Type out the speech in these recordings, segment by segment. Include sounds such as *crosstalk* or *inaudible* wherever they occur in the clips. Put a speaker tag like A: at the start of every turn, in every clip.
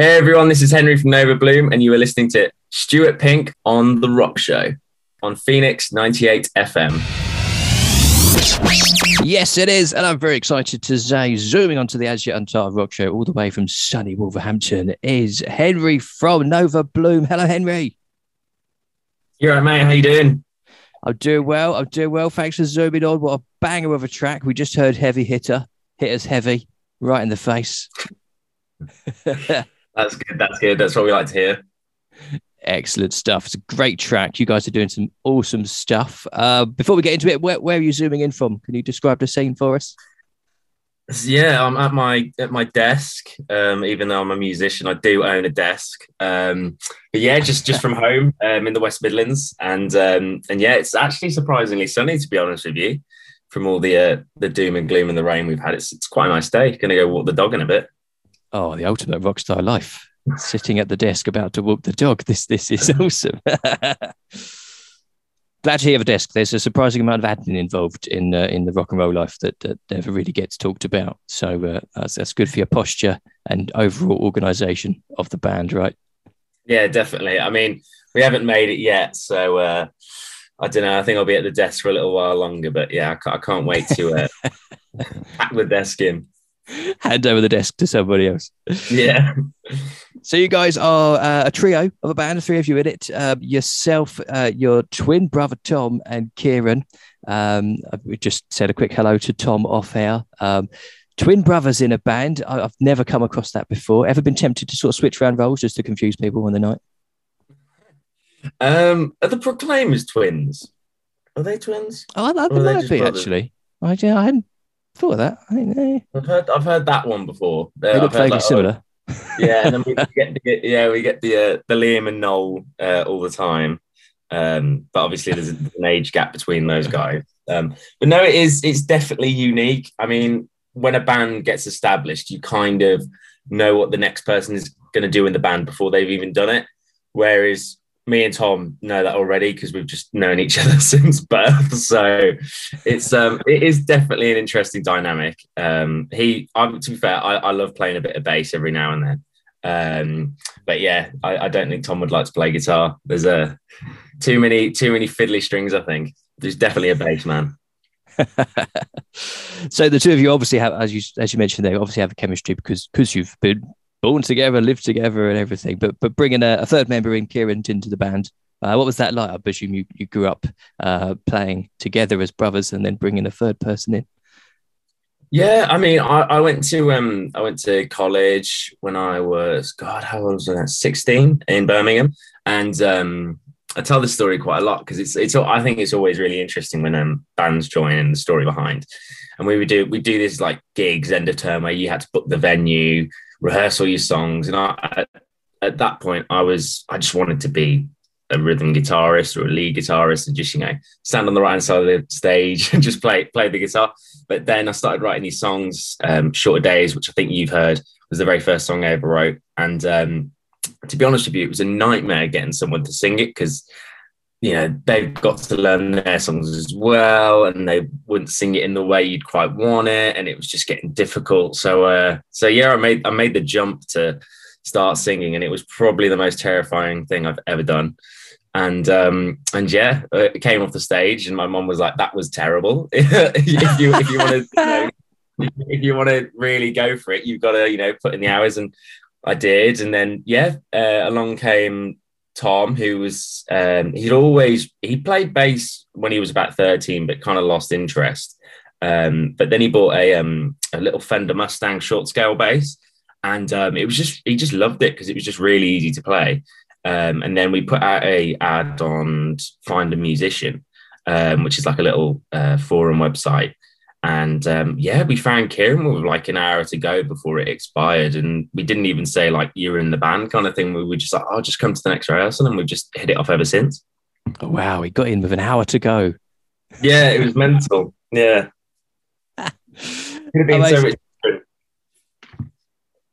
A: Hey everyone, this is Henry from Nova Bloom, and you are listening to Stuart Pink on The Rock Show on Phoenix 98 FM.
B: Yes, it is. And I'm very excited to say, zooming onto the As Yet Untitled Rock Show, all the way from sunny Wolverhampton, is Henry from Nova Bloom. Hello, Henry.
A: You're right, mate. How you doing?
B: I'm doing well. I'm doing well. Thanks for zooming on. What a banger of a track. We just heard Heavy Hitter hit us heavy right in the face. *laughs*
A: That's good. That's good. That's what we like to hear.
B: Excellent stuff. It's a great track. You guys are doing some awesome stuff. Uh, before we get into it, where, where are you zooming in from? Can you describe the scene for us?
A: Yeah, I'm at my at my desk. Um, even though I'm a musician, I do own a desk. Um, but yeah, just just from home um, in the West Midlands, and um, and yeah, it's actually surprisingly sunny to be honest with you. From all the uh, the doom and gloom and the rain we've had, it's it's quite a nice day. Going to go walk the dog in a bit.
B: Oh, the ultimate rock star life. Sitting at the desk about to walk the dog. *laughs* This this is awesome. *laughs* Glad to hear of a desk. There's a surprising amount of admin involved in uh, in the rock and roll life that, that never really gets talked about. So uh, that's, that's good for your posture and overall organisation of the band, right?
A: Yeah, definitely. I mean, we haven't made it yet, so uh, I don't know. I think I'll be at the desk for a little while longer, but yeah, I can't, I can't wait to uh, *laughs* pack the desk in. *laughs*
B: hand over the desk to somebody else.
A: Yeah. *laughs*
B: So you guys are uh, a trio of a band, three of you in it. Uh, yourself, uh, your twin brother Tom, and Kieran. Um, we just said a quick hello to Tom off air. Um, twin brothers in a band. I, have never come across that before. Ever been tempted to sort of switch around roles just to confuse people on the night?
A: Um, are the Proclaimers twins? Are they twins?
B: Oh, I, I, they might be brothers? actually. I, I hadn't thought of that. I
A: know. I've heard I've heard that one before.
B: They uh, look vaguely like, similar.
A: Oh, yeah, and then we *laughs* get the, yeah we get the uh, the Liam and Noel uh, all the time. Um, but obviously there's an age gap between those guys. Um, but no, it is it's definitely unique. I mean, when a band gets established, you kind of know what the next person is going to do in the band before they've even done it. Whereas me and Tom know that already because we've just known each *laughs* other *laughs* since birth. So it's um it is definitely an interesting dynamic. Um he I'm to be fair, I, I love playing a bit of bass every now and then. Um but yeah, I, I don't think Tom would like to play guitar. There's a too many too many fiddly strings, I think. There's definitely a bass man. *laughs*
B: so the two of you obviously have, as you as you mentioned, they obviously have a chemistry because because you've been born together, lived together, and everything. But but bringing a, a third member in, Kieran, into the band, uh, what was that like? I presume you, you grew up uh, playing together as brothers, and then bringing a third person in.
A: Yeah, I mean, I, I went to um, I went to college when I was God, how old was I? Sixteen in Birmingham, and um, I tell this story quite a lot because it's it's I think it's always really interesting when um, bands join and the story behind. And we would do we do this like gigs end of term where you had to book the venue, rehearse all your songs. And I, at that point, I was, I just wanted to be a rhythm guitarist or a lead guitarist and just, you know, stand on the right hand side of the stage and *laughs* just play, play the guitar. But then I started writing these songs, um, Shorter Days, which I think you've heard was the very first song I ever wrote. And um, to be honest with you, it was a nightmare getting someone to sing it because you know they've got to learn their songs as well and they wouldn't sing it in the way you'd quite want it and it was just getting difficult. So uh so yeah i made i made the jump to start singing and it was probably the most terrifying thing i've ever done. And um and yeah it came off the stage and my mom was like that was terrible. *laughs* If you if you want to you know, if you want to really go for it you've got to you know put in the hours and I did, and then yeah, uh, along came Tom, who was um, he'd always he played bass when he was about thirteen, but kind of lost interest. Um, but then he bought a um, a little Fender Mustang short scale bass, and um, it was just he just loved it because it was just really easy to play. Um, and then we put out a ad on Find a Musician, um, which is like a little uh, forum website, and um, yeah, we found Kieran with like an hour to go before it expired. And we didn't even say like you're in the band kind of thing. We were just like, oh, just come to the next rehearsal. And then we've just hit it off ever since.
B: Oh, wow. We got in with an hour to go.
A: Yeah, it was mental. Yeah.
B: so,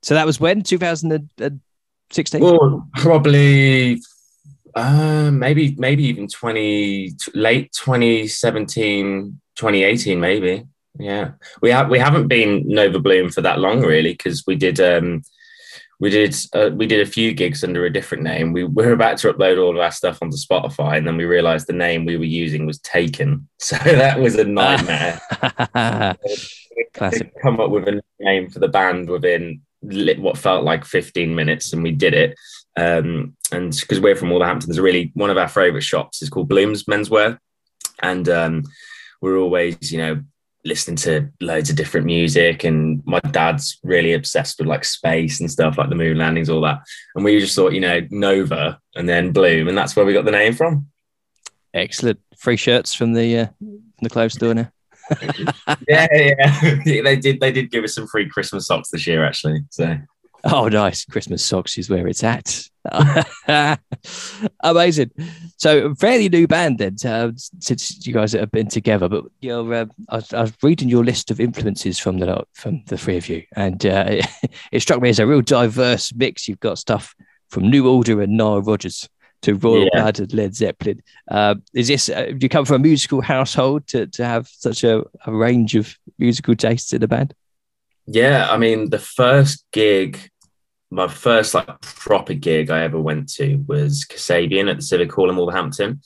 B: so that was when? 2016?
A: Well, probably uh, maybe maybe even 20 late 2017 2018 maybe yeah, we have we haven't been Nova Bloom for that long really because we did um we did uh, we did a few gigs under a different name. We, we were about to upload all of our stuff onto Spotify, and then we realised the name we were using was taken. *laughs* So that was a nightmare. *laughs*
B: Classic.
A: Come up with a name for the band within what felt like 15 minutes, and we did it. Um, and because we're from Wolverhampton, there's really one of our favourite shops is called Bloom's Menswear, and um, we're always, you know, listening to loads of different music and my dad's really obsessed with like space and stuff like the moon landings all that. And we just thought you know nova and then bloom and that's where we got the name from.
B: Excellent. Free shirts from the uh, from the clothes store now. *laughs*
A: Yeah yeah. *laughs* They did they did give us some free christmas socks this year actually so.
B: Oh, nice. Christmas socks is where it's at. *laughs* Amazing. So, fairly new band then, uh, since you guys have been together. But you're, uh, I, was, I, was, reading your list of influences from the from the three of you, and uh, *laughs* it struck me as a real diverse mix. You've got stuff from New Order and Nile Rodgers to Royal yeah. Blood and Led Zeppelin. Uh, is this? Uh, do you come from a musical household to to have such a, a range of musical tastes in the band?
A: Yeah, I mean, the first gig, my first like proper gig I ever went to was Kasabian at the Civic Hall in Wolverhampton.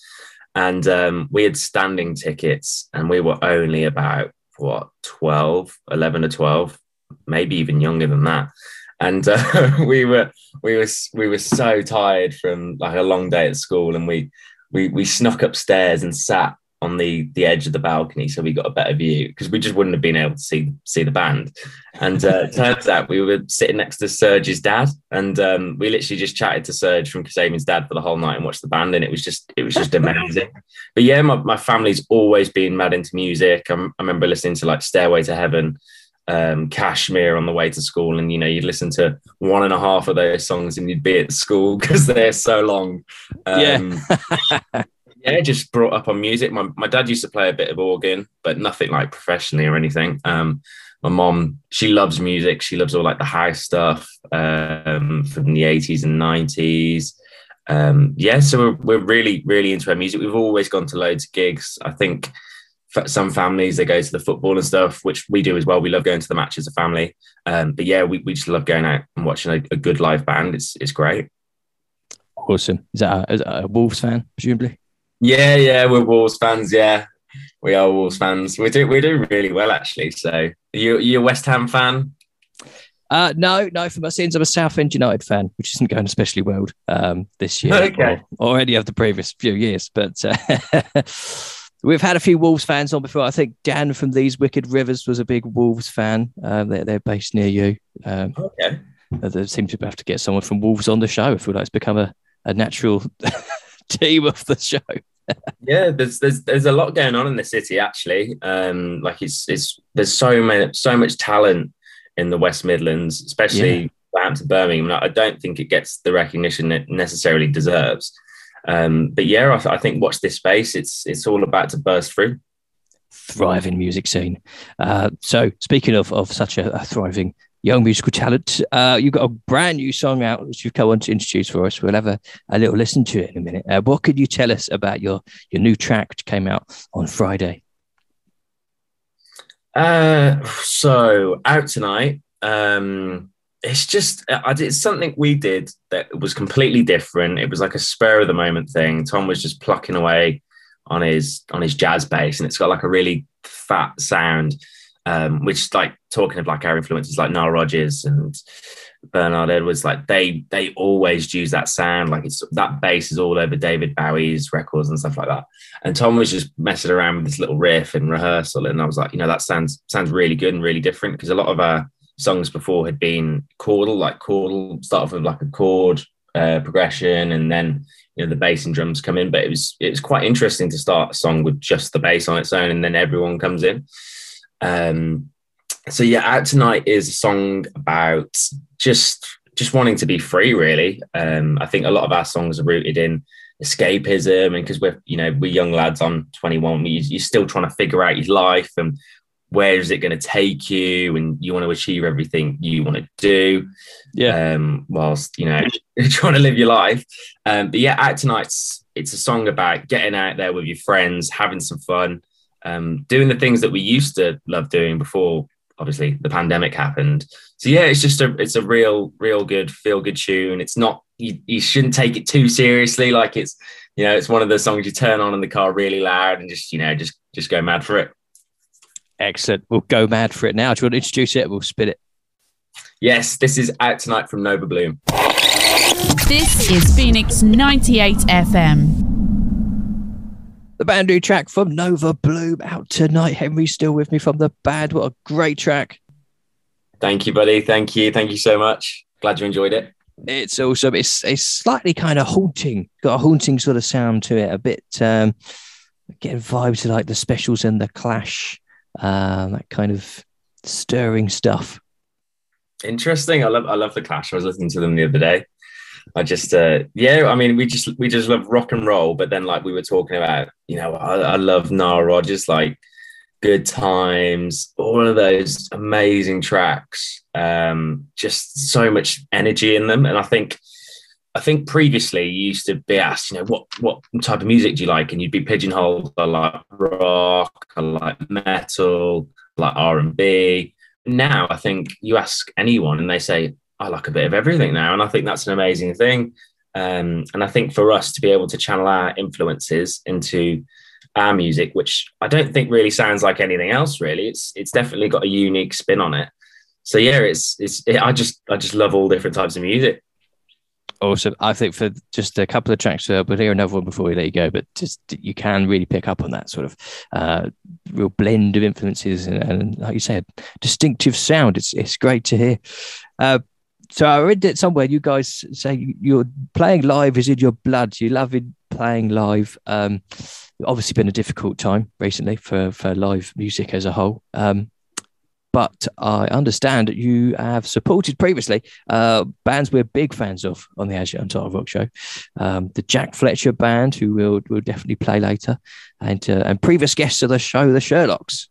A: And um, we had standing tickets and we were only about what 12, 11 or 12, maybe even younger than that. And uh, *laughs* we were we were we were so tired from like a long day at school and we we we snuck upstairs and sat on the the edge of the balcony so we got a better view because we just wouldn't have been able to see see the band. And uh, *laughs* turns out we were sitting next to Serge's dad and um, we literally just chatted to Serge from Kasabian's dad for the whole night and watched the band and it was just it was just amazing. *laughs* But yeah my, my family's always been mad into music. I'm, i remember listening to like Stairway to Heaven um, Kashmir on the way to school, and you know you'd listen to one and a half of those songs, and you'd be at school because they're so long. Um, yeah, *laughs* yeah, just brought up on music. My, my dad used to play a bit of organ, but nothing like professionally or anything. Um, my mom, she loves music. She loves all like the house stuff um, from the 80s and 90s. Um, yeah, so we're, we're really, really into our music. We've always gone to loads of gigs. I think some families they go to the football and stuff, which we do as well. We love going to the matches as a family. Um, but yeah, we, we just love going out and watching a, a, good live band. It's it's great.
B: Awesome. Is that a, is that a Wolves fan, presumably?
A: Yeah, yeah, we're Wolves fans. Yeah, we are Wolves fans. We do we do really well actually. So, you you a West Ham fan?
B: Uh, no, no. For my sins, I'm a Southend United fan, which isn't going especially well um, this year, *laughs* okay. or, or any of the previous few years. But uh, *laughs* we've had a few Wolves fans on before. I think Dan from These Wicked Rivers was a big Wolves fan. Um, they're, they're based near you. Um, okay. They seem to have to get someone from Wolves on the show. I feel like it's become a, a natural *laughs* team of the show
A: yeah, there's there's there's a lot going on in the city actually. Um, like it's it's there's so many so much talent in the West Midlands, especially yeah. to Birmingham. I don't think it gets the recognition it necessarily deserves. Um, but yeah, I, I think watch this space. It's it's all about to burst through.
B: Thriving music scene. Uh, so speaking of of such a, a thriving young musical talent. Uh, you've got a brand new song out which you've come on to introduce for us. We'll have a, a little listen to it in a minute. Uh, what could you tell us about your your new track which came out on Friday?
A: Uh, so out tonight. Um, it's just I did something we did that was completely different. It was like a spur of the moment thing. Tom was just plucking away on his on his jazz bass, and it's got like a really fat sound um, which like talking of like our influences like Nile Rodgers and Bernard Edwards, like they they always use that sound. Like it's that bass is all over David Bowie's records and stuff like that. And Tom was just messing around with this little riff in rehearsal, and I was like, you know, that sounds sounds really good and really different because a lot of our songs before had been chordal, like chordal, start off with like a chord uh, progression, and then you know the bass and drums come in. But it was it was quite interesting to start a song with just the bass on its own, and then everyone comes in. Um, so yeah, out tonight is a song about just just wanting to be free. Really, um, I think a lot of our songs are rooted in escapism, and because we're you know we're young lads on 21, you're still trying to figure out your life and where is it going to take you, and you want to achieve everything you want to do. Yeah. Um, whilst you know *laughs* trying to live your life. Um, but yeah, out tonight's it's a song about getting out there with your friends, having some fun um, doing the things that we used to love doing before obviously the pandemic happened. So yeah, it's just a it's a real real good feel good tune. It's not you, you shouldn't take it too seriously. Like it's you know it's one of the songs you turn on in the car really loud and just you know just just go mad for it.
B: Excellent. We'll go mad for it now. Do you want to introduce it? We'll spit it.
A: Yes, this is out tonight from Nova Bloom.
C: This is Phoenix 98 FM.
B: The band new track from Nova Bloom out tonight. Henry still with me from the band. What a great track.
A: Thank you, buddy. Thank you. Thank you so much. Glad you enjoyed it.
B: It's awesome. It's it's slightly kind of haunting. Got a haunting sort of sound to it. A bit um getting vibes like the specials and the clash. Um, that kind of stirring stuff.
A: Interesting. I love I love the Clash. I was listening to them the other day. I just uh yeah, I mean we just we just love rock and roll, but then like we were talking about, you know, I, I love Nile Rodgers, like good times, all of those amazing tracks. Um, just so much energy in them. And I think I think previously you used to be asked, you know, what what type of music do you like? And you'd be pigeonholed. I like rock, I like metal, I like R and B now I think you ask anyone and they say, I like a bit of everything now. And I think that's an amazing thing. Um, and I think for us to be able to channel our influences into our music, which I don't think really sounds like anything else, really. It's it's definitely got a unique spin on it. So yeah, it's it's it, I just I just love all different types of music
B: awesome. I think for just a couple of tracks, uh, we'll hear another one before we let you go. But just you can really pick up on that sort of uh, real blend of influences and, and, like you said, distinctive sound. It's it's great to hear. Uh, so I read it somewhere. You guys say you're playing live is in your blood. You love it playing live. Um, obviously, been a difficult time recently for for live music as a whole. Um, but I understand that you have supported previously uh, bands we're big fans of on the As Yet Untitled Rock Show. Um, the Jack Fletcher Band, who will will definitely play later, and uh, and previous guests of the show, the Sherlocks.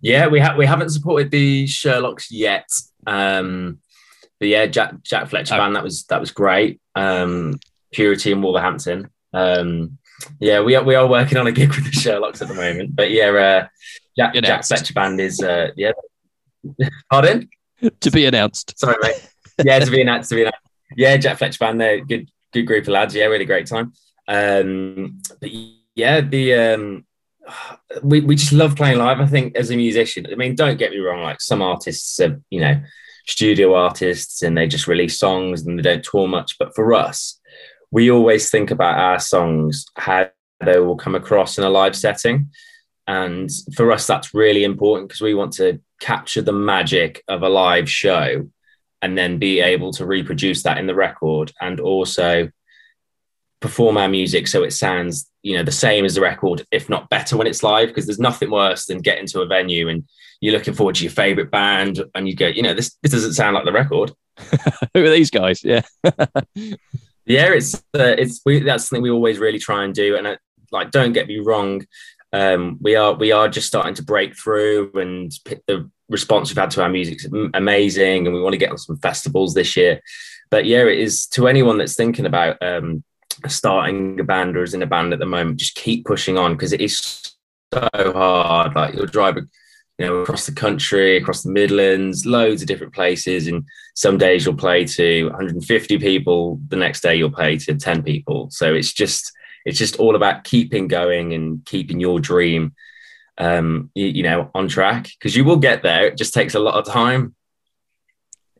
A: Yeah, we have we haven't supported the Sherlocks yet. Um, but yeah, Jack Jack Fletcher oh. Band that was that was great. Um, Purity in Wolverhampton. Um, yeah, we are we are working on a gig *laughs* with the Sherlocks at the moment. But yeah, uh, Jack, Jack Fletcher Band is uh, yeah *laughs* Pardon?
B: to be announced.
A: Sorry, mate. Yeah, to be announced. To be announced. Yeah, Jack Fletcher band. They're good, good group of lads. Yeah, really great time. Um, but yeah, the um, we we just love playing live. I think as a musician, I mean, don't get me wrong. Like some artists are, you know, studio artists, and they just release songs and they don't tour much. But for us, we always think about our songs how they will come across in a live setting. And for us, that's really important because we want to capture the magic of a live show and then be able to reproduce that in the record and also perform our music so it sounds you know the same as the record if not better when it's live because there's nothing worse than getting to a venue and you're looking forward to your favorite band and you go you know this this doesn't sound like the record. *laughs*
B: Who are these guys? Yeah. *laughs*
A: Yeah it's uh, it's we, that's something we always really try and do. And uh, like don't get me wrong um, we are we are just starting to break through, and the response we've had to our music is amazing, and we want to get on some festivals this year. But yeah, it is to anyone that's thinking about um, starting a band or is in a band at the moment, just keep pushing on because it is so hard. Like you're driving, you know, across the country, across the Midlands, loads of different places, and some days you'll play to 150 people, the next day you'll play to 10 people. So it's just it's just all about keeping going and keeping your dream um you, you know on track because you will get there it just takes a lot of time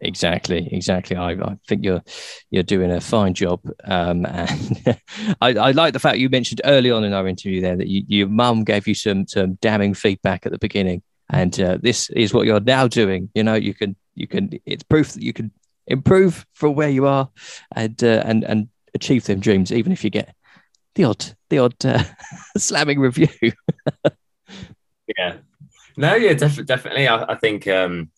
B: exactly exactly I, I think you're you're doing a fine job um *laughs* and I, I like the fact you mentioned early on in our interview there that you, your mum gave you some some damning feedback at the beginning and uh, this is what you're now doing you know you can you can it's proof that you can improve from where you are and uh, and and achieve them dreams even if you get the odd the odd uh, *laughs* slamming review. *laughs*
A: yeah, no, yeah, def- definitely. I, I think um,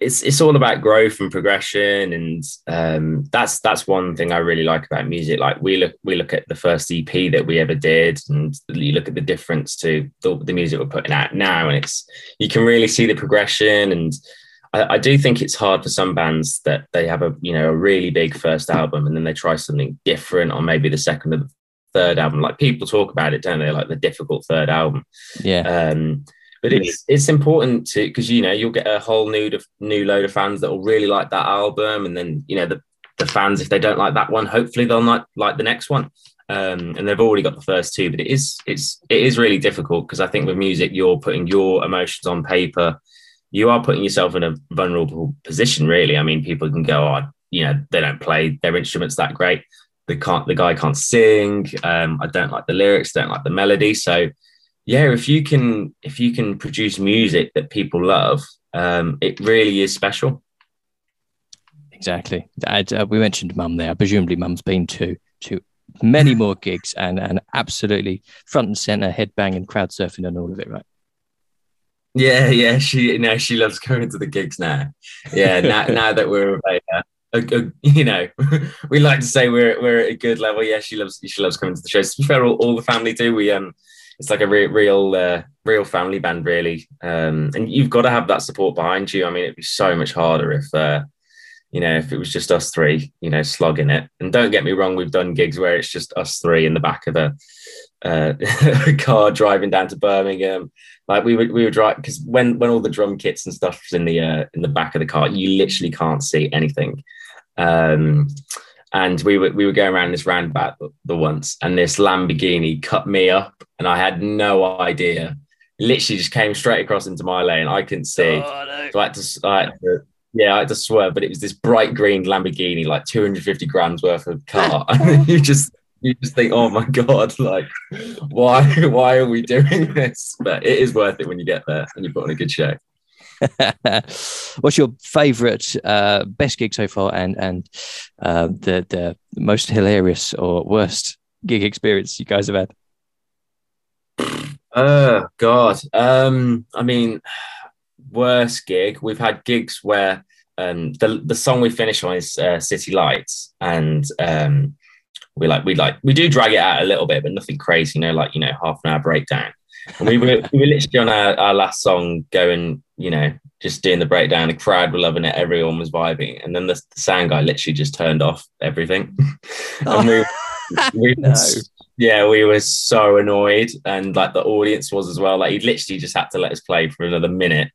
A: it's it's all about growth and progression, and um, that's that's one thing I really like about music. Like we look we look at the first EP that we ever did, and you look at the difference to the, the music we're putting out now, and it's you can really see the progression and. I, I do think it's hard for some bands that they have a you know a really big first album and then they try something different on maybe the second or the third album. Like people talk about it, don't they? Like the difficult third album.
B: Yeah.
A: Um, but it's it's important to because you know you'll get a whole new new load of fans that will really like that album, and then you know the the fans if they don't like that one, hopefully they'll not like the next one. Um, and they've already got the first two, but it is it's it is really difficult because I think with music you're putting your emotions on paper. You are putting yourself in a vulnerable position, really. I mean, people can go, oh, you know, they don't play their instruments that great. The can't the guy can't sing. Um, I don't like the lyrics, don't like the melody. So yeah, if you can if you can produce music that people love, um, it really is special.
B: Exactly. Uh, we mentioned mum there. Presumably, mum's been to to many more *laughs* gigs and and absolutely front and center, headbanging, crowd surfing, and all of it. Right.
A: Yeah, yeah. She you know she loves going to the gigs now. Yeah, *laughs* now now that we're a, a, a, you know *laughs* we like to say we're we're at a good level. Yeah, she loves she loves coming to the shows. To be fair, all, all the family do. We um it's like a re- real uh, real family band really. Um, and you've got to have that support behind you. I mean it'd be so much harder if uh, you know if it was just us three you know slogging it. And don't get me wrong we've done gigs where it's just us three in the back of a, uh, *laughs* a car driving down to birmingham. Like we would we would drive because when when all the drum kits and stuff was in the uh, in the back of the car you literally can't see anything. Um, and we were we were going around this roundabout the, the once, and this Lamborghini cut me up, and I had no idea. Literally, just came straight across into my lane. I couldn't see. Oh, no. So I had to, I had to, yeah, I had to swerve. But it was this bright green Lamborghini, like 250 grams worth of car. *laughs* and you just you just think, oh my god, like why why are we doing this? But it is worth it when you get there and you put on a good show. *laughs*
B: What's your favourite, uh, best gig so far, and and uh, the the most hilarious or worst gig experience you guys have had? *sighs*
A: Oh God, um, I mean, worst gig. We've had gigs where um, the the song we finish on is uh, City Lights, and um, we like we like we do drag it out a little bit, but nothing crazy. You know, like you know, half an hour breakdown. We were we were literally on our, our last song going you know, just doing the breakdown. The crowd were loving it. Everyone was vibing. And then the, the sound guy literally just turned off everything. *laughs* and we, *laughs* we no. yeah, we were so annoyed. And like the audience was as well. Like he literally just had to let us play for another minute.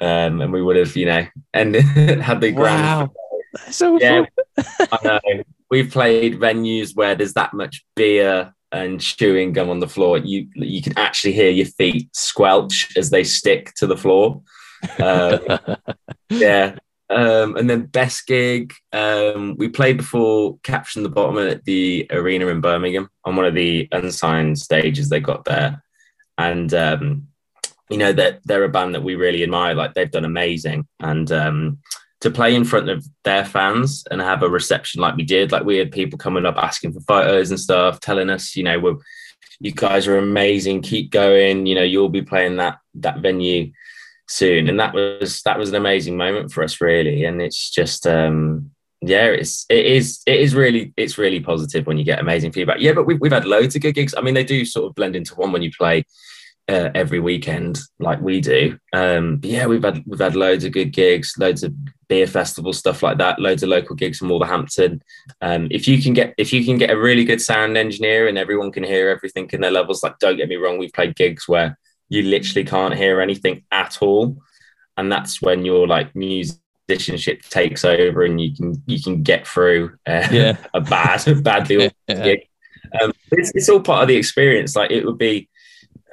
A: Um, and we would have, you know, *laughs* and had the grand.
B: Wow. That's so yeah,
A: I know. We've played venues where there's that much beer and chewing gum on the floor. You you can actually hear your feet squelch as they stick to the floor. Um, *laughs* yeah. Um, and then best gig, um, we played before Catfish and the Bottlemen at the arena in Birmingham on one of the unsigned stages they got there. And, um, you know, that they're, they're, a band that we really admire. Like they've done amazing. And um, to play in front of their fans and have a reception like we did, like we had people coming up asking for photos and stuff, telling us, you know, we're, you guys are amazing. Keep going. You know, you'll be playing that that venue soon. And that was that was an amazing moment for us really. And it's just um yeah it's it is it is really it's really positive when you get amazing feedback. Yeah but we've, we've had loads of good gigs. I mean they do sort of blend into one when you play uh, every weekend like we do. Um but yeah we've had we've had loads of good gigs loads of beer festival stuff like that loads of local gigs from Wolverhampton. Um if you can get if you can get a really good sound engineer and everyone can hear everything in their levels like don't get me wrong we've played gigs where you literally can't hear anything at all. And that's when your like musicianship takes over and you can you can get through uh, yeah. *laughs* a bad *laughs* badly *laughs* yeah. gig. Um, it's, it's all part of the experience. Like it would be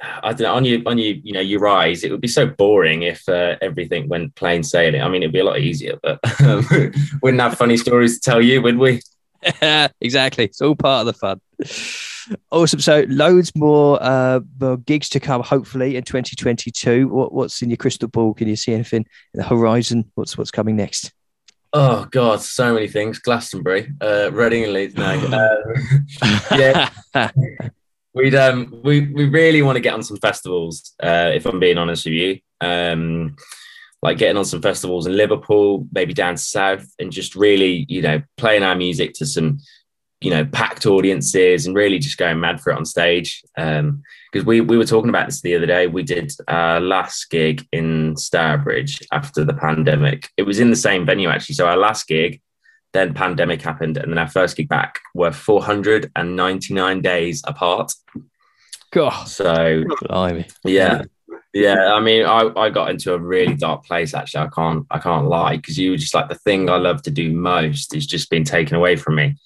A: I don't know on your on your you know your rise. It would be so boring if uh, everything went plain sailing. I mean, it'd be a lot easier, but um, *laughs* wouldn't have funny stories to tell you, would we? *laughs*
B: exactly. It's all part of the fun. Awesome. So loads more, uh, more gigs to come, hopefully in 2022. What, what's in your crystal ball? Can you see anything in the horizon? What's what's coming next?
A: Oh God, so many things. Glastonbury, uh, Reading and Leeds. No, *laughs* uh, yeah. We'd um we we really want to get on some festivals. Uh, if I'm being honest with you, um, like getting on some festivals in Liverpool, maybe down south, and just really you know playing our music to some you know packed audiences and really just going mad for it on stage. Because um, we we were talking about this the other day. We did our last gig in Stourbridge after the pandemic. It was in the same venue actually. So our last gig then pandemic happened and then our first gig back were 499 days apart
B: God.
A: so
B: Blimey.
A: yeah yeah, I mean, I, I got into a really dark place. Actually, I can't I can't lie because you were just like the thing I love to do most is just being taken away from me,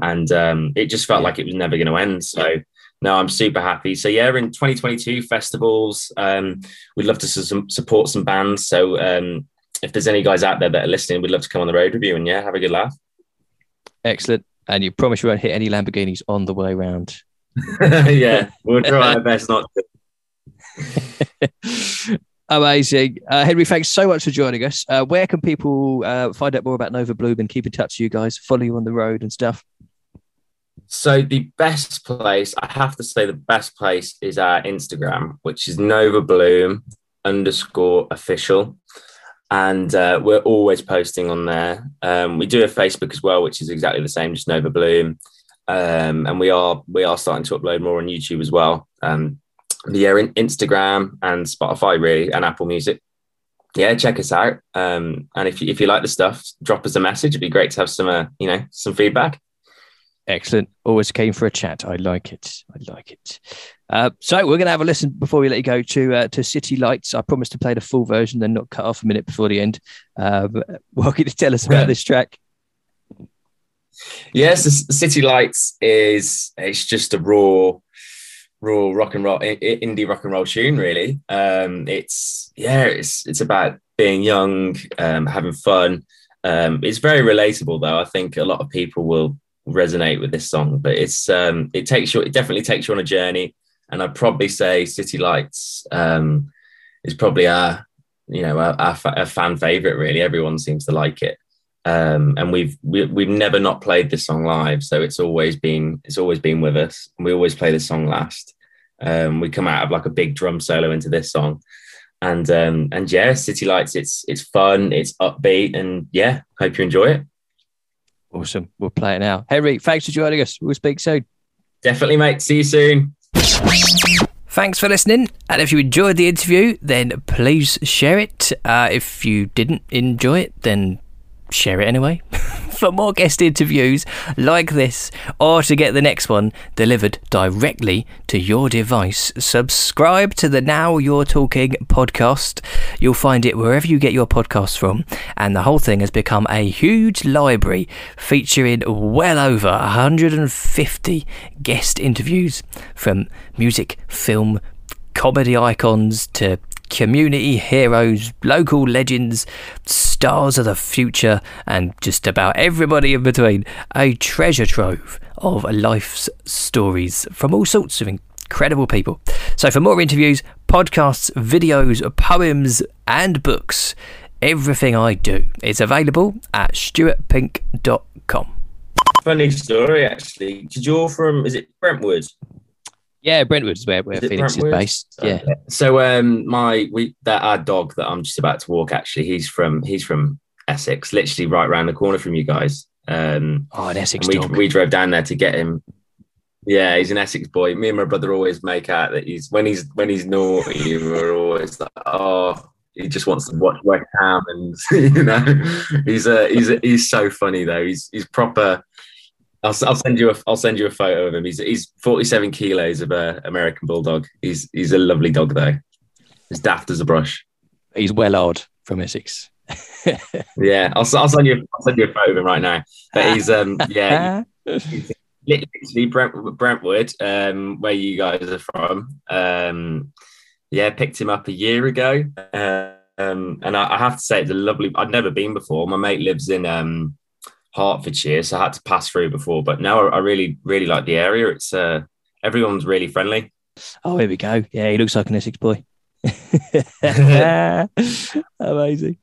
A: and um, it just felt like it was never going to end. So no, I'm super happy. So yeah, in 2022 festivals, um, we'd love to su- support some bands. So um, if there's any guys out there that are listening, we'd love to come on the road with you and yeah, have a good laugh.
B: Excellent. And you promise you won't hit any Lamborghinis on the way round. *laughs*
A: yeah, we'll try our *laughs* best not to. *laughs*
B: Amazing. Uh, Henry, thanks so much for joining us. Uh, where can people uh, find out more about Nova Bloom and keep in touch with you guys, follow you on the road and stuff?
A: So the best place, I have to say, the best place is our Instagram, which is Nova Bloom underscore official, and uh, we're always posting on there. Um, we do a Facebook as well, which is exactly the same, just Nova Bloom, um, and we are we are starting to upload more on YouTube as well. Um, yeah, in Instagram and Spotify really, and Apple Music. Yeah, check us out. Um, and if you, if you like the stuff, drop us a message. It'd be great to have some uh, you know some feedback.
B: Excellent. Always came for a chat. I like it. I like it. Uh, so we're going to have a listen before we let you go to uh, to City Lights. I promised to play the full version, then not cut off a minute before the end. What can *laughs* you tell us about this track?
A: Yes, City Lights is it's just a raw, raw rock and roll indie rock and roll tune. Really, um, it's yeah, it's it's about being young, um, having fun. Um, it's very relatable, though. I think a lot of people will resonate with this song. But it's um, it takes you, it definitely takes you on a journey. And I'd probably say City Lights um, is probably our, you know, our, our, our fan favorite. Really, everyone seems to like it. Um, and we've we, have we have never not played this song live, so it's always been it's always been with us. We always play this song last. Um, we come out of like a big drum solo into this song, and um, and yeah, City Lights. It's it's fun, it's upbeat, and yeah, hope you enjoy it.
B: Awesome. We'll play it now. Henry, thanks for joining us. We'll speak soon.
A: Definitely, mate. See you soon.
B: Thanks for listening. And if you enjoyed the interview, then please share it. Uh, if you didn't enjoy it, then share it anyway. *laughs* For more guest interviews like this, or to get the next one delivered directly to your device, subscribe to the Now You're Talking podcast. You'll find it wherever you get your podcasts from, and the whole thing has become a huge library featuring well over 150 guest interviews from music, film, comedy icons to community heroes, local legends, stars of the future, and just about everybody in between. A treasure trove of life's stories from all sorts of incredible people. So, for more interviews, podcasts, videos, poems, and books, everything I do is available at stuartpink.com.
A: Funny story, actually. Did you're from, is it Brentwood?
B: Yeah, Brentwood is where, where is Phoenix Brentwood? is based. Yeah.
A: So um my we that our dog that I'm just about to walk actually he's from he's from Essex, literally right around the corner from you guys. Um
B: oh an Essex
A: we,
B: dog.
A: we drove down there to get him. Yeah, he's an Essex boy. Me and my brother always make out that he's when he's when he's naughty, we're always like, oh, he just wants to watch West Ham, and *laughs* you know, he's a he's a, he's so funny though. He's he's proper I'll, I'll send you a I'll send you a photo of him. He's he's 47 kilos of a American bulldog. He's he's a lovely dog though. He's daft as a brush.
B: He's well odd from Essex.
A: yeah, I'll, I'll send you I'll send you a photo of him right now. But he's um yeah, he's literally Brent, Brentwood, um, where you guys are from. Um, yeah, picked him up a year ago. Um, and I, I have to say it's a lovely. I'd never been before. My mate lives in um Hertfordshire, so I had to pass through before. But now I really, really like the area. It's uh, everyone's really friendly.
B: Oh, here we go. Yeah, he looks like an Essex boy. *laughs* *laughs* Amazing.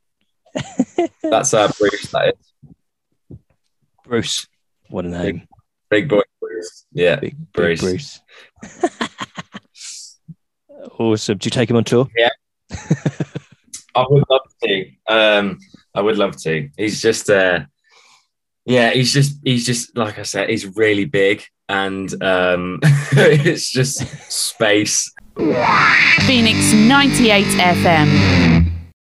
A: That's uh, Bruce. That is
B: Bruce. What a name.
A: Big, big boy Bruce. Yeah,
B: big, Bruce. Big Bruce. awesome. Do you take him on tour?
A: Yeah. *laughs* I would love to. Um, I would love to. He's just uh, yeah, he's just he's just like I said, he's really big and um *laughs* it's just space.
C: Phoenix 98 FM.